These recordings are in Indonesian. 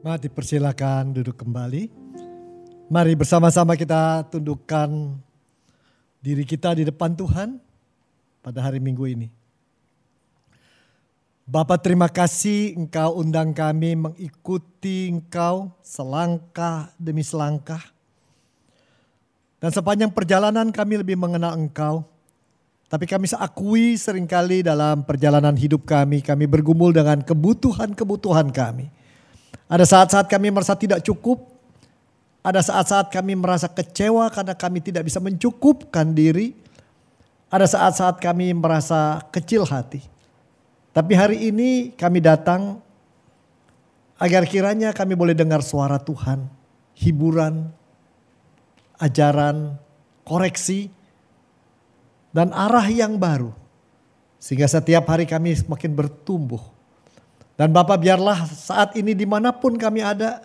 Mari dipersilakan duduk kembali. Mari bersama-sama kita tundukkan diri kita di depan Tuhan pada hari Minggu ini. Bapak terima kasih engkau undang kami mengikuti engkau selangkah demi selangkah. Dan sepanjang perjalanan kami lebih mengenal engkau. Tapi kami seakui sering kali dalam perjalanan hidup kami, kami bergumul dengan kebutuhan-kebutuhan kami. Ada saat-saat kami merasa tidak cukup, ada saat-saat kami merasa kecewa karena kami tidak bisa mencukupkan diri. Ada saat-saat kami merasa kecil hati. Tapi hari ini kami datang agar kiranya kami boleh dengar suara Tuhan, hiburan, ajaran, koreksi, dan arah yang baru. Sehingga setiap hari kami semakin bertumbuh. Dan Bapak biarlah saat ini di mana pun kami ada,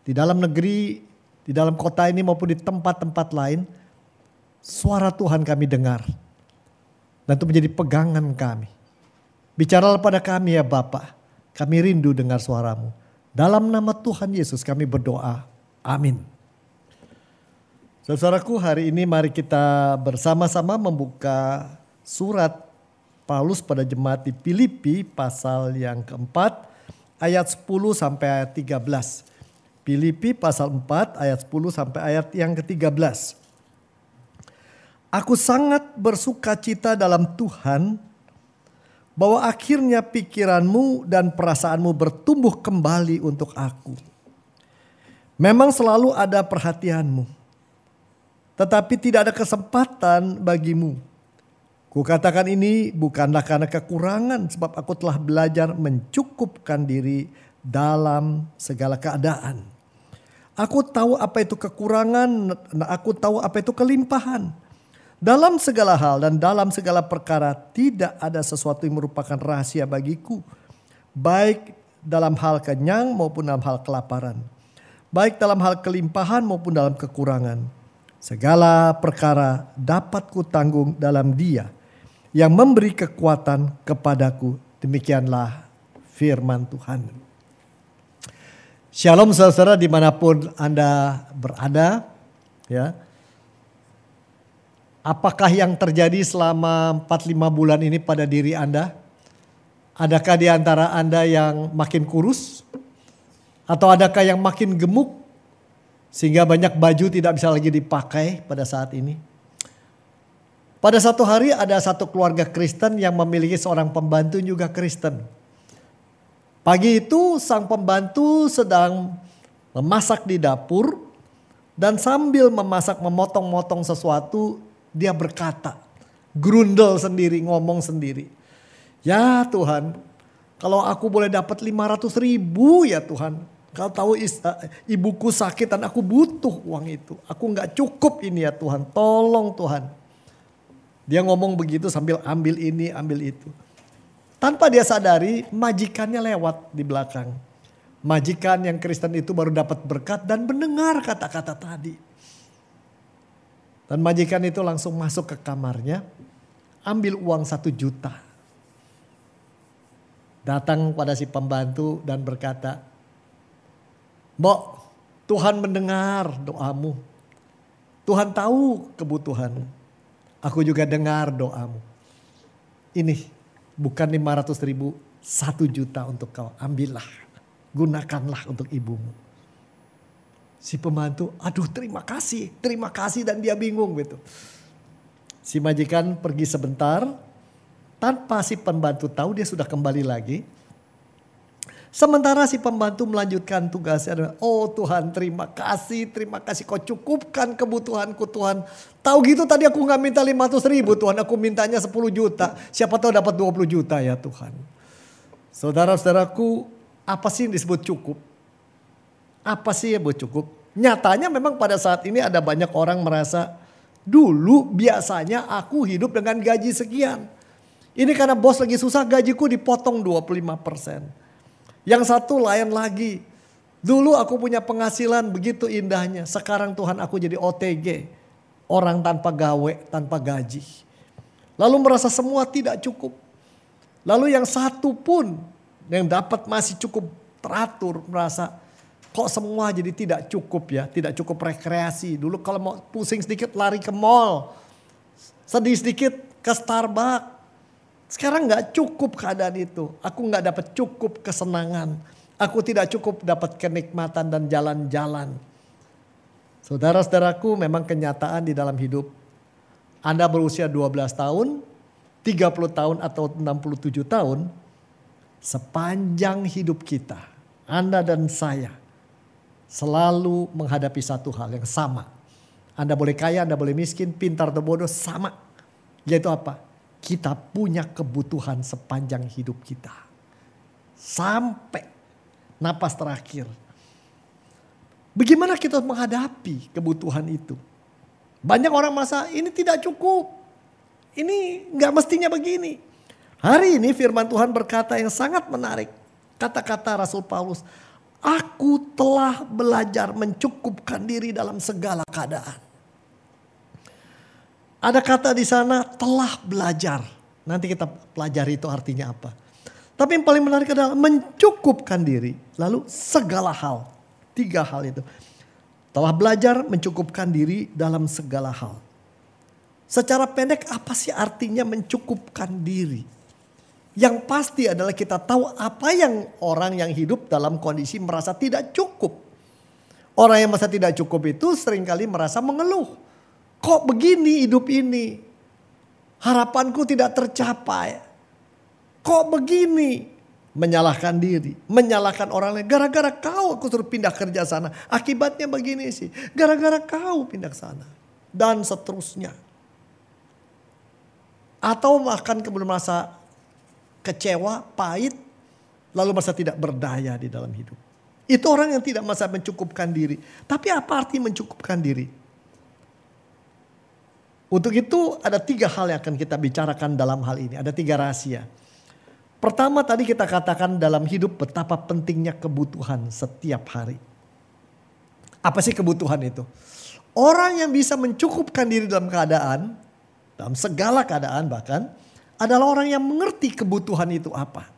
di dalam negeri, di dalam kota ini maupun di tempat-tempat lain, suara Tuhan kami dengar. Dan itu menjadi pegangan kami. Bicaralah pada kami ya Bapak, kami rindu dengar suaramu. Dalam nama Tuhan Yesus kami berdoa. Amin. Saudaraku hari ini mari kita bersama-sama membuka surat Paulus pada jemaat di Filipi pasal yang keempat ayat 10 sampai ayat 13. Filipi pasal 4 ayat 10 sampai ayat yang ke-13. Aku sangat bersuka cita dalam Tuhan bahwa akhirnya pikiranmu dan perasaanmu bertumbuh kembali untuk aku. Memang selalu ada perhatianmu tetapi tidak ada kesempatan bagimu. Kukatakan ini bukanlah karena kekurangan sebab aku telah belajar mencukupkan diri dalam segala keadaan. Aku tahu apa itu kekurangan, aku tahu apa itu kelimpahan. Dalam segala hal dan dalam segala perkara tidak ada sesuatu yang merupakan rahasia bagiku. Baik dalam hal kenyang maupun dalam hal kelaparan. Baik dalam hal kelimpahan maupun dalam kekurangan Segala perkara dapat kutanggung dalam dia yang memberi kekuatan kepadaku. Demikianlah firman Tuhan. Shalom saudara di mana pun Anda berada. ya. Apakah yang terjadi selama 4-5 bulan ini pada diri Anda? Adakah di antara Anda yang makin kurus? Atau adakah yang makin gemuk? Sehingga banyak baju tidak bisa lagi dipakai pada saat ini. Pada satu hari ada satu keluarga Kristen yang memiliki seorang pembantu juga Kristen. Pagi itu sang pembantu sedang memasak di dapur dan sambil memasak memotong-motong sesuatu dia berkata, grundel sendiri, ngomong sendiri. Ya Tuhan, kalau aku boleh dapat 500 ribu ya Tuhan, Kau tahu eh, ibuku sakit dan aku butuh uang itu. Aku nggak cukup ini ya Tuhan. Tolong Tuhan. Dia ngomong begitu sambil ambil ini, ambil itu. Tanpa dia sadari majikannya lewat di belakang. Majikan yang Kristen itu baru dapat berkat dan mendengar kata-kata tadi. Dan majikan itu langsung masuk ke kamarnya. Ambil uang satu juta. Datang pada si pembantu dan berkata, Mbok, Tuhan mendengar doamu. Tuhan tahu kebutuhan. Aku juga dengar doamu. Ini bukan 500 ribu, satu juta untuk kau. Ambillah, gunakanlah untuk ibumu. Si pembantu, aduh terima kasih, terima kasih dan dia bingung gitu. Si majikan pergi sebentar, tanpa si pembantu tahu dia sudah kembali lagi. Sementara si pembantu melanjutkan tugasnya. Oh Tuhan terima kasih, terima kasih kau cukupkan kebutuhanku Tuhan. Tahu gitu tadi aku nggak minta 500 ribu Tuhan, aku mintanya 10 juta. Siapa tahu dapat 20 juta ya Tuhan. Saudara-saudaraku, apa sih yang disebut cukup? Apa sih yang disebut cukup? Nyatanya memang pada saat ini ada banyak orang merasa dulu biasanya aku hidup dengan gaji sekian. Ini karena bos lagi susah gajiku dipotong 25 persen. Yang satu lain lagi. Dulu aku punya penghasilan begitu indahnya. Sekarang Tuhan aku jadi OTG. Orang tanpa gawe, tanpa gaji. Lalu merasa semua tidak cukup. Lalu yang satu pun yang dapat masih cukup teratur merasa Kok semua jadi tidak cukup ya, tidak cukup rekreasi. Dulu kalau mau pusing sedikit lari ke mall. Sedih sedikit ke Starbucks. Sekarang nggak cukup keadaan itu. Aku nggak dapat cukup kesenangan. Aku tidak cukup dapat kenikmatan dan jalan-jalan. Saudara-saudaraku memang kenyataan di dalam hidup. Anda berusia 12 tahun, 30 tahun atau 67 tahun. Sepanjang hidup kita, Anda dan saya selalu menghadapi satu hal yang sama. Anda boleh kaya, Anda boleh miskin, pintar atau bodoh sama. Yaitu apa? Kita punya kebutuhan sepanjang hidup kita. Sampai napas terakhir. Bagaimana kita menghadapi kebutuhan itu? Banyak orang merasa ini tidak cukup. Ini nggak mestinya begini. Hari ini firman Tuhan berkata yang sangat menarik. Kata-kata Rasul Paulus. Aku telah belajar mencukupkan diri dalam segala keadaan. Ada kata di sana telah belajar. Nanti kita pelajari itu artinya apa. Tapi yang paling menarik adalah mencukupkan diri. Lalu segala hal. Tiga hal itu. Telah belajar mencukupkan diri dalam segala hal. Secara pendek apa sih artinya mencukupkan diri? Yang pasti adalah kita tahu apa yang orang yang hidup dalam kondisi merasa tidak cukup. Orang yang merasa tidak cukup itu sering kali merasa mengeluh Kok begini hidup ini? Harapanku tidak tercapai. Kok begini? Menyalahkan diri, menyalahkan orang lain. Gara-gara kau aku suruh pindah kerja sana. Akibatnya begini sih. Gara-gara kau pindah ke sana. Dan seterusnya. Atau makan kemudian merasa kecewa, pahit, lalu merasa tidak berdaya di dalam hidup. Itu orang yang tidak masa mencukupkan diri. Tapi apa arti mencukupkan diri? Untuk itu ada tiga hal yang akan kita bicarakan dalam hal ini. Ada tiga rahasia. Pertama tadi kita katakan dalam hidup betapa pentingnya kebutuhan setiap hari. Apa sih kebutuhan itu? Orang yang bisa mencukupkan diri dalam keadaan, dalam segala keadaan bahkan, adalah orang yang mengerti kebutuhan itu apa.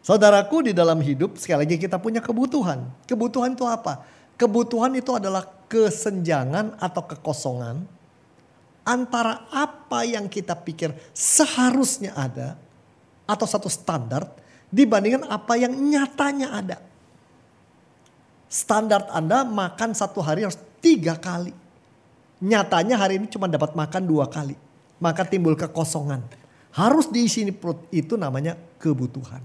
Saudaraku di dalam hidup sekali lagi kita punya kebutuhan. Kebutuhan itu apa? Kebutuhan itu adalah kesenjangan atau kekosongan antara apa yang kita pikir seharusnya ada atau satu standar dibandingkan apa yang nyatanya ada. Standar Anda makan satu hari harus tiga kali. Nyatanya hari ini cuma dapat makan dua kali. Maka timbul kekosongan. Harus diisi perut itu namanya kebutuhan.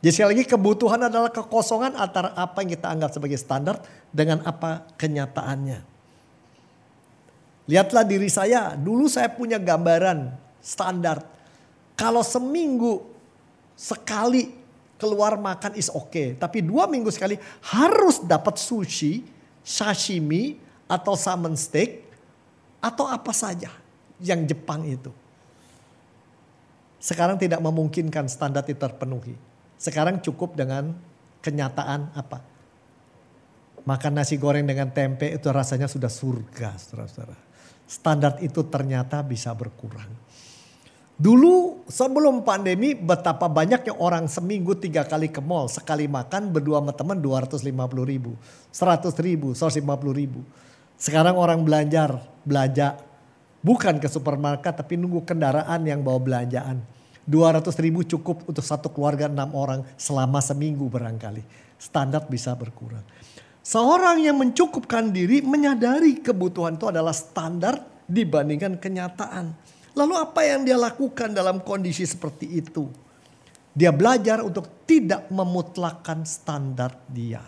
Jadi sekali lagi kebutuhan adalah kekosongan antara apa yang kita anggap sebagai standar dengan apa kenyataannya. Lihatlah diri saya, dulu saya punya gambaran standar. Kalau seminggu sekali keluar makan is oke. Okay. Tapi dua minggu sekali harus dapat sushi, sashimi, atau salmon steak. Atau apa saja yang Jepang itu. Sekarang tidak memungkinkan standar itu terpenuhi. Sekarang cukup dengan kenyataan apa? Makan nasi goreng dengan tempe itu rasanya sudah surga saudara-saudara standar itu ternyata bisa berkurang. Dulu sebelum pandemi betapa banyaknya orang seminggu tiga kali ke mall. Sekali makan berdua sama teman 250 ribu. 100 ribu, 150 ribu. Sekarang orang belajar, belanja. Bukan ke supermarket tapi nunggu kendaraan yang bawa belanjaan. 200 ribu cukup untuk satu keluarga enam orang selama seminggu barangkali. Standar bisa berkurang. Seorang yang mencukupkan diri menyadari kebutuhan itu adalah standar dibandingkan kenyataan. Lalu apa yang dia lakukan dalam kondisi seperti itu? Dia belajar untuk tidak memutlakkan standar dia.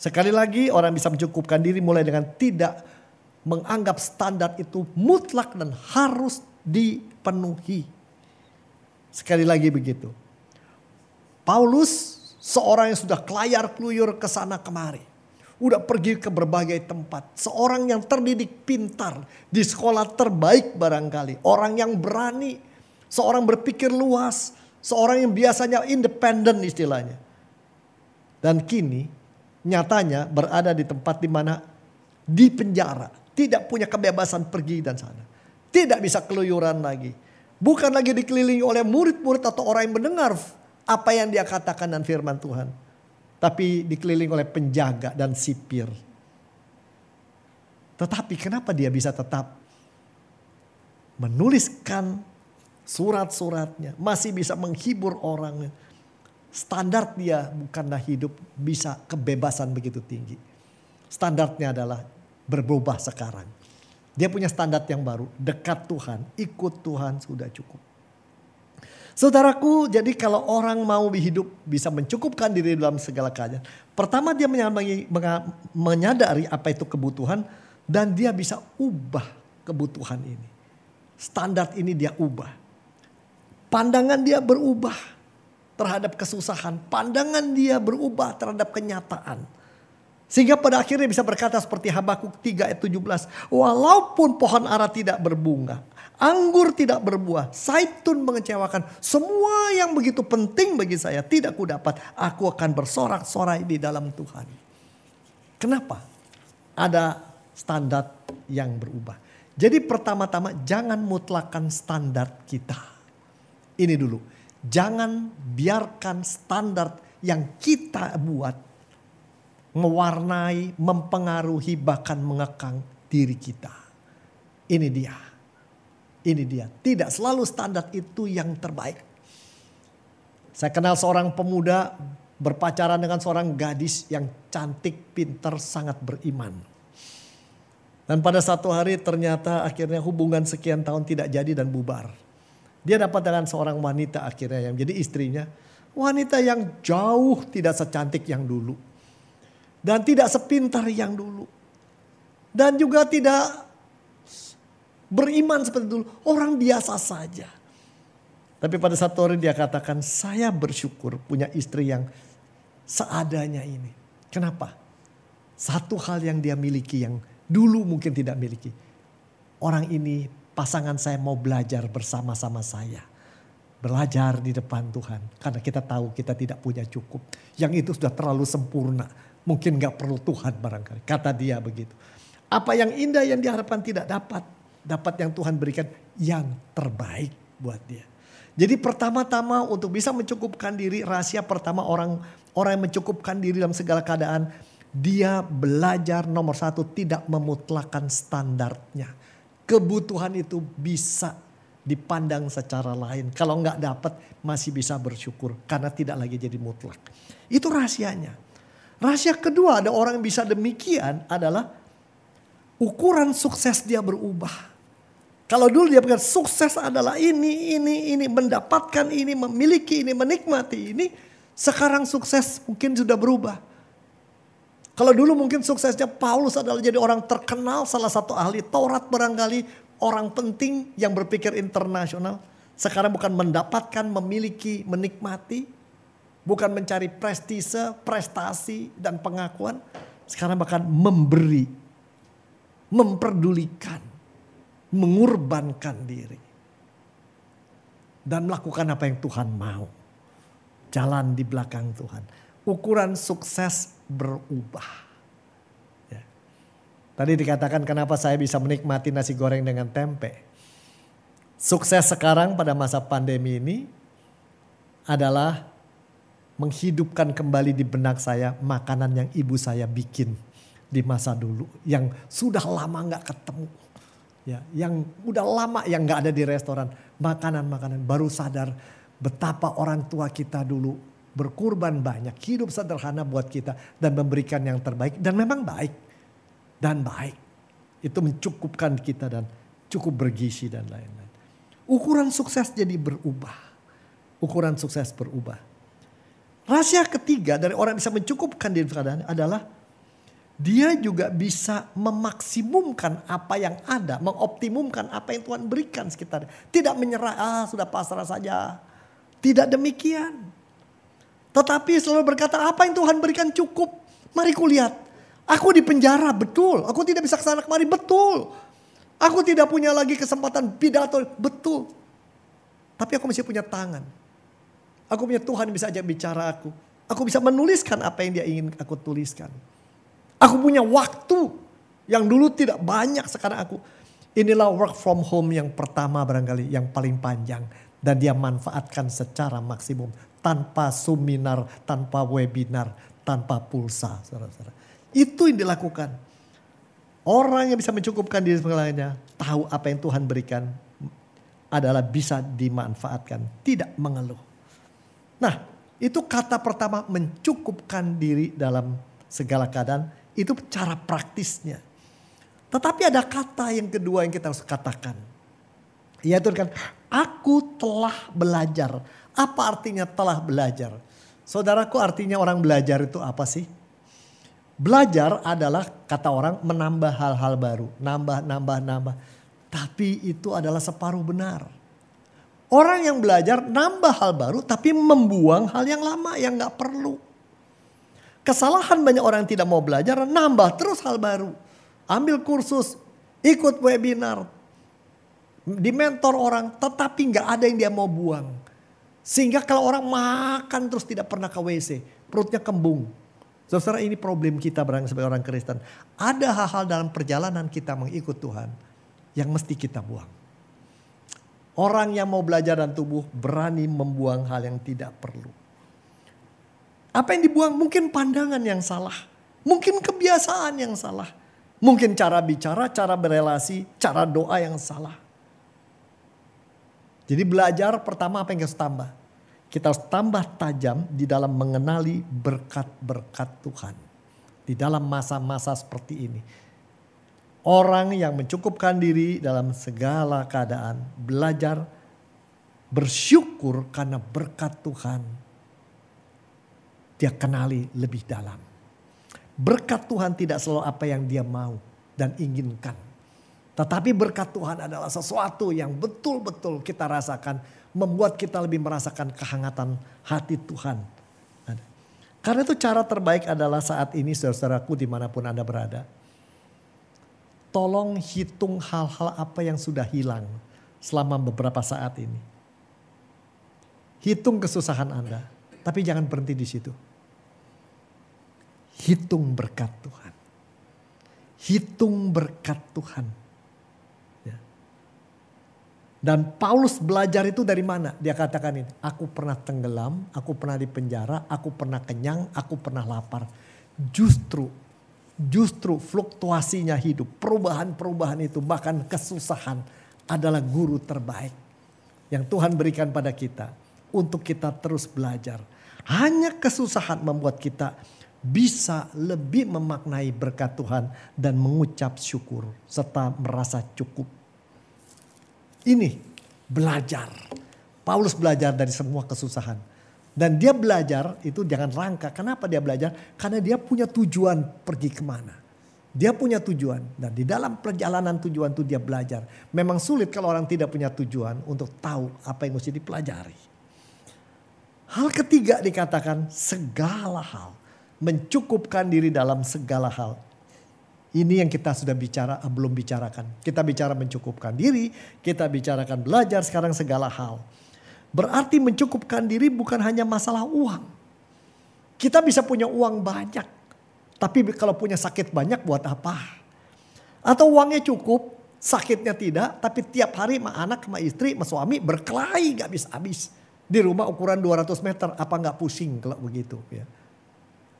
Sekali lagi orang bisa mencukupkan diri mulai dengan tidak menganggap standar itu mutlak dan harus dipenuhi. Sekali lagi begitu. Paulus Seorang yang sudah kelayar keluyur ke sana kemari. Udah pergi ke berbagai tempat. Seorang yang terdidik pintar. Di sekolah terbaik barangkali. Orang yang berani. Seorang berpikir luas. Seorang yang biasanya independen istilahnya. Dan kini nyatanya berada di tempat di mana di penjara. Tidak punya kebebasan pergi dan sana. Tidak bisa keluyuran lagi. Bukan lagi dikelilingi oleh murid-murid atau orang yang mendengar apa yang dia katakan dan firman Tuhan. tapi dikelilingi oleh penjaga dan sipir. Tetapi kenapa dia bisa tetap menuliskan surat-suratnya, masih bisa menghibur orang. Standar dia bukanlah hidup bisa kebebasan begitu tinggi. Standarnya adalah berubah sekarang. Dia punya standar yang baru, dekat Tuhan, ikut Tuhan sudah cukup. Saudaraku, jadi kalau orang mau hidup bisa mencukupkan diri dalam segala keadaan. Pertama dia menyadari apa itu kebutuhan dan dia bisa ubah kebutuhan ini. Standar ini dia ubah. Pandangan dia berubah terhadap kesusahan. Pandangan dia berubah terhadap kenyataan. Sehingga pada akhirnya bisa berkata seperti Habakuk 3 ayat 17. Walaupun pohon ara tidak berbunga anggur tidak berbuah, zaitun mengecewakan. Semua yang begitu penting bagi saya tidak ku dapat. Aku akan bersorak-sorai di dalam Tuhan. Kenapa? Ada standar yang berubah. Jadi pertama-tama jangan mutlakan standar kita. Ini dulu. Jangan biarkan standar yang kita buat mewarnai, mempengaruhi, bahkan mengekang diri kita. Ini dia ini dia, tidak selalu standar itu yang terbaik. Saya kenal seorang pemuda berpacaran dengan seorang gadis yang cantik, pintar, sangat beriman. Dan pada satu hari ternyata akhirnya hubungan sekian tahun tidak jadi dan bubar. Dia dapat dengan seorang wanita akhirnya yang jadi istrinya. Wanita yang jauh tidak secantik yang dulu. Dan tidak sepintar yang dulu. Dan juga tidak beriman seperti dulu. Orang biasa saja. Tapi pada satu hari dia katakan, saya bersyukur punya istri yang seadanya ini. Kenapa? Satu hal yang dia miliki yang dulu mungkin tidak miliki. Orang ini pasangan saya mau belajar bersama-sama saya. Belajar di depan Tuhan. Karena kita tahu kita tidak punya cukup. Yang itu sudah terlalu sempurna. Mungkin gak perlu Tuhan barangkali. Kata dia begitu. Apa yang indah yang diharapkan tidak dapat dapat yang Tuhan berikan yang terbaik buat dia. Jadi pertama-tama untuk bisa mencukupkan diri, rahasia pertama orang orang yang mencukupkan diri dalam segala keadaan, dia belajar nomor satu tidak memutlakan standarnya. Kebutuhan itu bisa dipandang secara lain. Kalau nggak dapat masih bisa bersyukur karena tidak lagi jadi mutlak. Itu rahasianya. Rahasia kedua ada orang yang bisa demikian adalah ukuran sukses dia berubah. Kalau dulu dia pikir sukses adalah ini, ini, ini, mendapatkan ini, memiliki ini, menikmati ini. Sekarang sukses mungkin sudah berubah. Kalau dulu mungkin suksesnya Paulus adalah jadi orang terkenal, salah satu ahli Taurat barangkali, orang penting yang berpikir internasional. Sekarang bukan mendapatkan, memiliki, menikmati. Bukan mencari prestise, prestasi, dan pengakuan. Sekarang bahkan memberi, memperdulikan mengorbankan diri. Dan melakukan apa yang Tuhan mau. Jalan di belakang Tuhan. Ukuran sukses berubah. Ya. Tadi dikatakan kenapa saya bisa menikmati nasi goreng dengan tempe. Sukses sekarang pada masa pandemi ini adalah menghidupkan kembali di benak saya makanan yang ibu saya bikin di masa dulu. Yang sudah lama nggak ketemu ya yang udah lama yang nggak ada di restoran. Makanan-makanan baru sadar betapa orang tua kita dulu berkurban banyak hidup sederhana buat kita dan memberikan yang terbaik. Dan memang baik. Dan baik. Itu mencukupkan kita dan cukup bergizi dan lain-lain. Ukuran sukses jadi berubah. Ukuran sukses berubah. Rahasia ketiga dari orang yang bisa mencukupkan diri adalah dia juga bisa memaksimumkan apa yang ada, mengoptimumkan apa yang Tuhan berikan sekitar. Tidak menyerah, ah sudah pasrah saja. Tidak demikian. Tetapi selalu berkata apa yang Tuhan berikan cukup. Mari kulihat. Aku di penjara, betul. Aku tidak bisa ke sana kemari, betul. Aku tidak punya lagi kesempatan pidato, betul. Tapi aku masih punya tangan. Aku punya Tuhan bisa ajak bicara aku. Aku bisa menuliskan apa yang dia ingin aku tuliskan. Aku punya waktu yang dulu tidak banyak sekarang aku. Inilah work from home yang pertama barangkali yang paling panjang. Dan dia manfaatkan secara maksimum. Tanpa seminar, tanpa webinar, tanpa pulsa, saudara-saudara. Itu yang dilakukan. Orang yang bisa mencukupkan diri segalanya, tahu apa yang Tuhan berikan adalah bisa dimanfaatkan, tidak mengeluh. Nah, itu kata pertama mencukupkan diri dalam segala keadaan, itu cara praktisnya. Tetapi ada kata yang kedua yang kita harus katakan. Yaitu kan, aku telah belajar. Apa artinya telah belajar? Saudaraku artinya orang belajar itu apa sih? Belajar adalah kata orang menambah hal-hal baru. Nambah, nambah, nambah. Tapi itu adalah separuh benar. Orang yang belajar nambah hal baru tapi membuang hal yang lama yang gak perlu. Kesalahan banyak orang yang tidak mau belajar nambah terus hal baru. Ambil kursus, ikut webinar, di mentor orang tetapi gak ada yang dia mau buang. Sehingga kalau orang makan terus tidak pernah ke WC, perutnya kembung. Saudara ini problem kita berang sebagai orang Kristen. Ada hal-hal dalam perjalanan kita mengikut Tuhan yang mesti kita buang. Orang yang mau belajar dan tubuh berani membuang hal yang tidak perlu. Apa yang dibuang? Mungkin pandangan yang salah. Mungkin kebiasaan yang salah. Mungkin cara bicara, cara berelasi, cara doa yang salah. Jadi belajar pertama apa yang harus tambah? kita harus tambah tajam di dalam mengenali berkat-berkat Tuhan. Di dalam masa-masa seperti ini. Orang yang mencukupkan diri dalam segala keadaan. Belajar bersyukur karena berkat Tuhan. Dia kenali lebih dalam. Berkat Tuhan tidak selalu apa yang dia mau dan inginkan. Tetapi berkat Tuhan adalah sesuatu yang betul-betul kita rasakan membuat kita lebih merasakan kehangatan hati Tuhan. Karena itu cara terbaik adalah saat ini saudaraku di mana pun Anda berada. Tolong hitung hal-hal apa yang sudah hilang selama beberapa saat ini. Hitung kesusahan Anda, tapi jangan berhenti di situ. Hitung berkat Tuhan. Hitung berkat Tuhan dan Paulus belajar itu dari mana? Dia katakan ini, aku pernah tenggelam, aku pernah di penjara, aku pernah kenyang, aku pernah lapar. Justru, justru fluktuasinya hidup, perubahan-perubahan itu, bahkan kesusahan adalah guru terbaik. Yang Tuhan berikan pada kita untuk kita terus belajar. Hanya kesusahan membuat kita bisa lebih memaknai berkat Tuhan dan mengucap syukur serta merasa cukup ini belajar. Paulus belajar dari semua kesusahan. Dan dia belajar itu jangan rangka. Kenapa dia belajar? Karena dia punya tujuan pergi ke mana. Dia punya tujuan. Dan di dalam perjalanan tujuan itu dia belajar. Memang sulit kalau orang tidak punya tujuan untuk tahu apa yang mesti dipelajari. Hal ketiga dikatakan segala hal. Mencukupkan diri dalam segala hal. Ini yang kita sudah bicara, eh, belum bicarakan. Kita bicara mencukupkan diri, kita bicarakan belajar sekarang segala hal. Berarti mencukupkan diri bukan hanya masalah uang. Kita bisa punya uang banyak, tapi kalau punya sakit banyak buat apa? Atau uangnya cukup, sakitnya tidak, tapi tiap hari sama anak, sama istri, sama suami berkelahi gak habis-habis. Di rumah ukuran 200 meter, apa nggak pusing kalau begitu ya.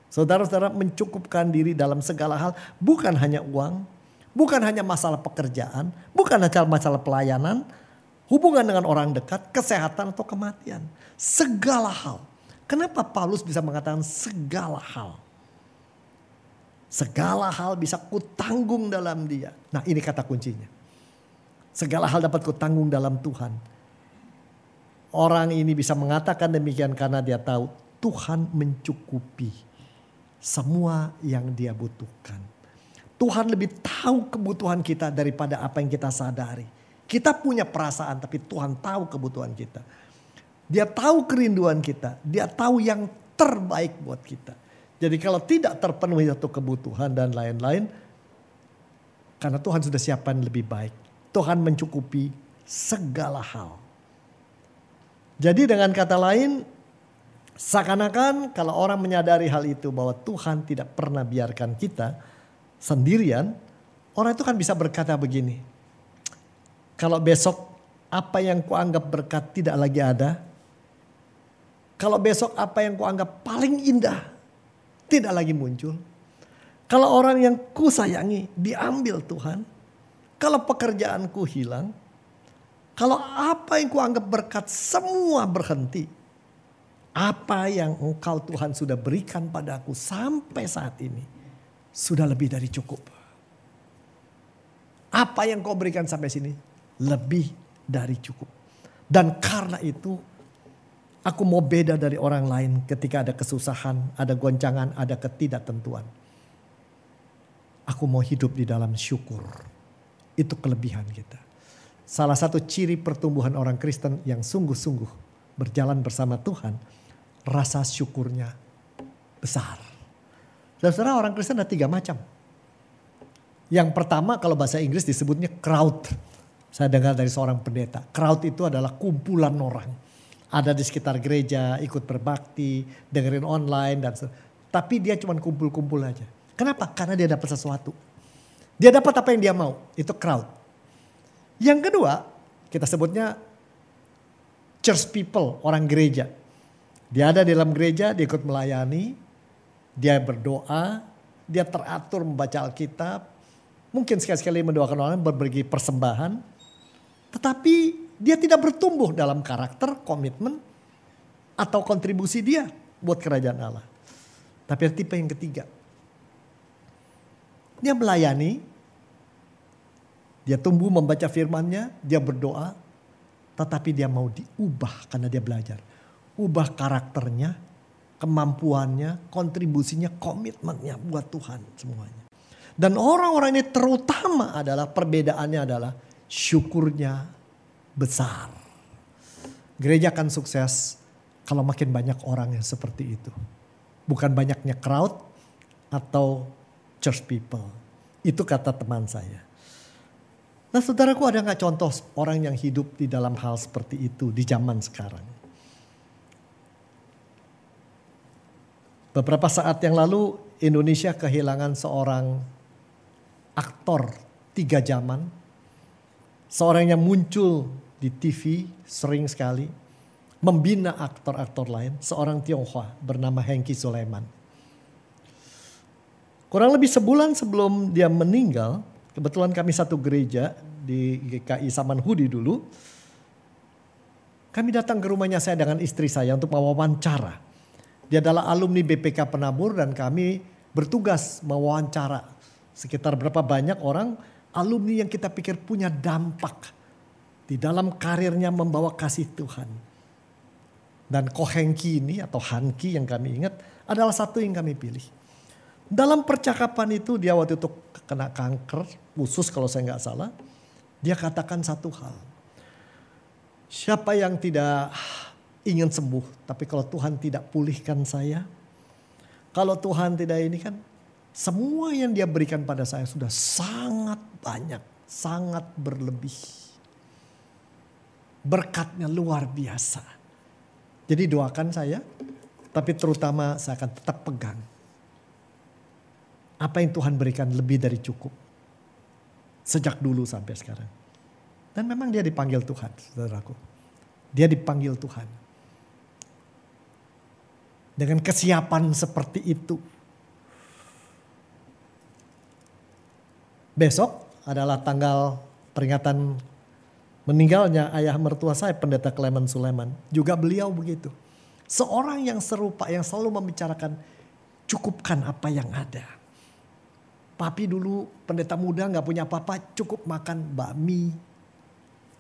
Saudara-saudara mencukupkan diri dalam segala hal. Bukan hanya uang. Bukan hanya masalah pekerjaan. Bukan hanya masalah pelayanan. Hubungan dengan orang dekat, kesehatan atau kematian. Segala hal. Kenapa Paulus bisa mengatakan segala hal? Segala hal bisa kutanggung dalam dia. Nah ini kata kuncinya. Segala hal dapat kutanggung dalam Tuhan. Orang ini bisa mengatakan demikian karena dia tahu Tuhan mencukupi semua yang dia butuhkan. Tuhan lebih tahu kebutuhan kita daripada apa yang kita sadari. Kita punya perasaan tapi Tuhan tahu kebutuhan kita. Dia tahu kerinduan kita. Dia tahu yang terbaik buat kita. Jadi kalau tidak terpenuhi satu kebutuhan dan lain-lain. Karena Tuhan sudah siapkan lebih baik. Tuhan mencukupi segala hal. Jadi dengan kata lain Seakan-akan kalau orang menyadari hal itu bahwa Tuhan tidak pernah biarkan kita sendirian, orang itu kan bisa berkata begini. Kalau besok apa yang kuanggap berkat tidak lagi ada, kalau besok apa yang kuanggap paling indah tidak lagi muncul. Kalau orang yang ku sayangi diambil Tuhan. Kalau pekerjaanku hilang. Kalau apa yang kuanggap berkat semua berhenti. Apa yang engkau Tuhan sudah berikan padaku sampai saat ini. Sudah lebih dari cukup. Apa yang kau berikan sampai sini. Lebih dari cukup. Dan karena itu Aku mau beda dari orang lain ketika ada kesusahan, ada goncangan, ada ketidaktentuan. Aku mau hidup di dalam syukur. Itu kelebihan kita. Salah satu ciri pertumbuhan orang Kristen yang sungguh-sungguh berjalan bersama Tuhan, rasa syukurnya besar. Saudara orang Kristen ada tiga macam. Yang pertama kalau bahasa Inggris disebutnya crowd. Saya dengar dari seorang pendeta. Crowd itu adalah kumpulan orang ada di sekitar gereja, ikut berbakti, dengerin online dan tapi dia cuma kumpul-kumpul aja. Kenapa? Karena dia dapat sesuatu. Dia dapat apa yang dia mau. Itu crowd. Yang kedua, kita sebutnya church people, orang gereja. Dia ada di dalam gereja, dia ikut melayani, dia berdoa, dia teratur membaca Alkitab, mungkin sekali-sekali mendoakan orang berbagi persembahan, tetapi dia tidak bertumbuh dalam karakter, komitmen, atau kontribusi dia buat kerajaan Allah. Tapi yang tipe yang ketiga. Dia melayani, dia tumbuh membaca firmannya, dia berdoa, tetapi dia mau diubah karena dia belajar. Ubah karakternya, kemampuannya, kontribusinya, komitmennya buat Tuhan semuanya. Dan orang-orang ini terutama adalah perbedaannya adalah syukurnya besar. Gereja akan sukses kalau makin banyak orang yang seperti itu. Bukan banyaknya crowd atau church people. Itu kata teman saya. Nah saudaraku ada nggak contoh orang yang hidup di dalam hal seperti itu di zaman sekarang? Beberapa saat yang lalu Indonesia kehilangan seorang aktor tiga zaman. Seorang yang muncul di TV sering sekali membina aktor-aktor lain, seorang Tionghoa bernama Hengki Sulaiman. Kurang lebih sebulan sebelum dia meninggal, kebetulan kami satu gereja di GKI Samanhudi dulu. Kami datang ke rumahnya saya dengan istri saya untuk mewawancara. Dia adalah alumni BPK Penabur dan kami bertugas mewawancara sekitar berapa banyak orang alumni yang kita pikir punya dampak di dalam karirnya membawa kasih Tuhan. Dan Kohengki ini atau Hanki yang kami ingat adalah satu yang kami pilih. Dalam percakapan itu dia waktu itu kena kanker, khusus kalau saya nggak salah. Dia katakan satu hal. Siapa yang tidak ingin sembuh, tapi kalau Tuhan tidak pulihkan saya, kalau Tuhan tidak ini kan, semua yang dia berikan pada saya sudah sangat banyak, sangat berlebih berkatnya luar biasa. Jadi doakan saya, tapi terutama saya akan tetap pegang. Apa yang Tuhan berikan lebih dari cukup. Sejak dulu sampai sekarang. Dan memang dia dipanggil Tuhan, saudaraku. Dia dipanggil Tuhan. Dengan kesiapan seperti itu. Besok adalah tanggal peringatan meninggalnya ayah mertua saya pendeta Clement Sulaiman juga beliau begitu. Seorang yang serupa yang selalu membicarakan cukupkan apa yang ada. Papi dulu pendeta muda nggak punya apa-apa cukup makan bakmi,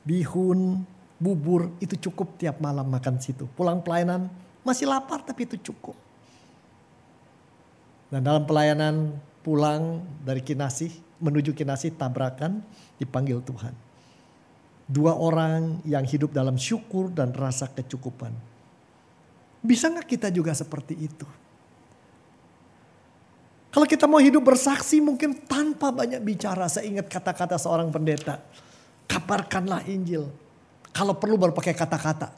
bihun, bubur itu cukup tiap malam makan situ. Pulang pelayanan masih lapar tapi itu cukup. Dan dalam pelayanan pulang dari Kinasih menuju Kinasih tabrakan dipanggil Tuhan dua orang yang hidup dalam syukur dan rasa kecukupan. Bisa nggak kita juga seperti itu? Kalau kita mau hidup bersaksi mungkin tanpa banyak bicara. Saya ingat kata-kata seorang pendeta. Kabarkanlah Injil. Kalau perlu baru pakai kata-kata.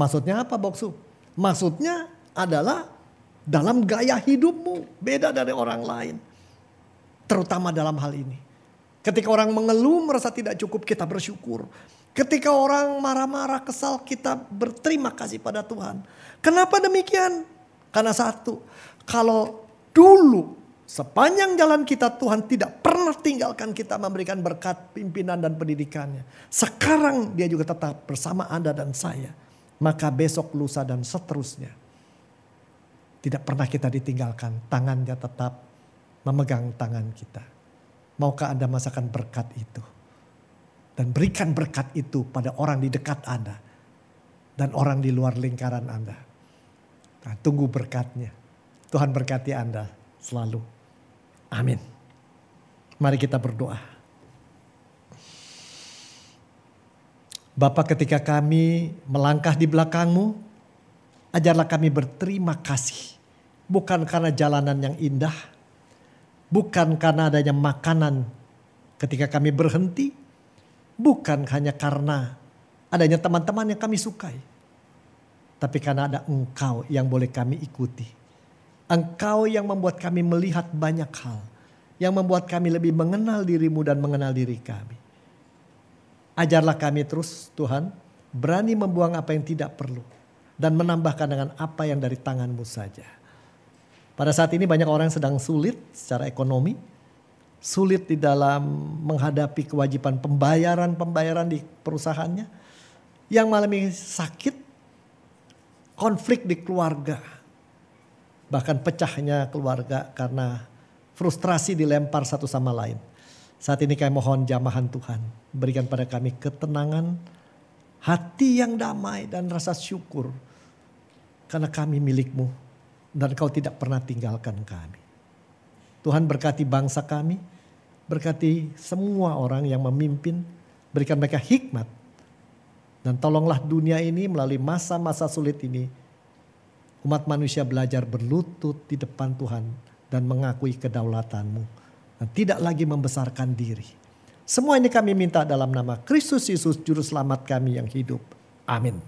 Maksudnya apa Boksu? Maksudnya adalah dalam gaya hidupmu. Beda dari orang lain. Terutama dalam hal ini. Ketika orang mengeluh merasa tidak cukup kita bersyukur. Ketika orang marah-marah kesal kita berterima kasih pada Tuhan. Kenapa demikian? Karena satu, kalau dulu sepanjang jalan kita Tuhan tidak pernah tinggalkan kita memberikan berkat pimpinan dan pendidikannya. Sekarang dia juga tetap bersama Anda dan saya. Maka besok, lusa dan seterusnya. Tidak pernah kita ditinggalkan. Tangannya tetap memegang tangan kita. Maukah Anda masakan berkat itu? Dan berikan berkat itu pada orang di dekat Anda. Dan orang di luar lingkaran Anda. Nah, tunggu berkatnya. Tuhan berkati Anda selalu. Amin. Mari kita berdoa. Bapak ketika kami melangkah di belakangmu, ajarlah kami berterima kasih. Bukan karena jalanan yang indah, bukan karena adanya makanan ketika kami berhenti, bukan hanya karena adanya teman-teman yang kami sukai, tapi karena ada Engkau yang boleh kami ikuti. Engkau yang membuat kami melihat banyak hal. Yang membuat kami lebih mengenal dirimu dan mengenal diri kami. Ajarlah kami terus Tuhan berani membuang apa yang tidak perlu. Dan menambahkan dengan apa yang dari tanganmu saja. Pada saat ini banyak orang sedang sulit secara ekonomi. Sulit di dalam menghadapi kewajiban pembayaran-pembayaran di perusahaannya. Yang mengalami sakit, konflik di keluarga bahkan pecahnya keluarga karena frustrasi dilempar satu sama lain. Saat ini kami mohon jamahan Tuhan, berikan pada kami ketenangan, hati yang damai dan rasa syukur. Karena kami milikmu dan kau tidak pernah tinggalkan kami. Tuhan berkati bangsa kami, berkati semua orang yang memimpin, berikan mereka hikmat. Dan tolonglah dunia ini melalui masa-masa sulit ini umat manusia belajar berlutut di depan Tuhan dan mengakui kedaulatanmu. Dan tidak lagi membesarkan diri. Semua ini kami minta dalam nama Kristus Yesus Juru Selamat kami yang hidup. Amin.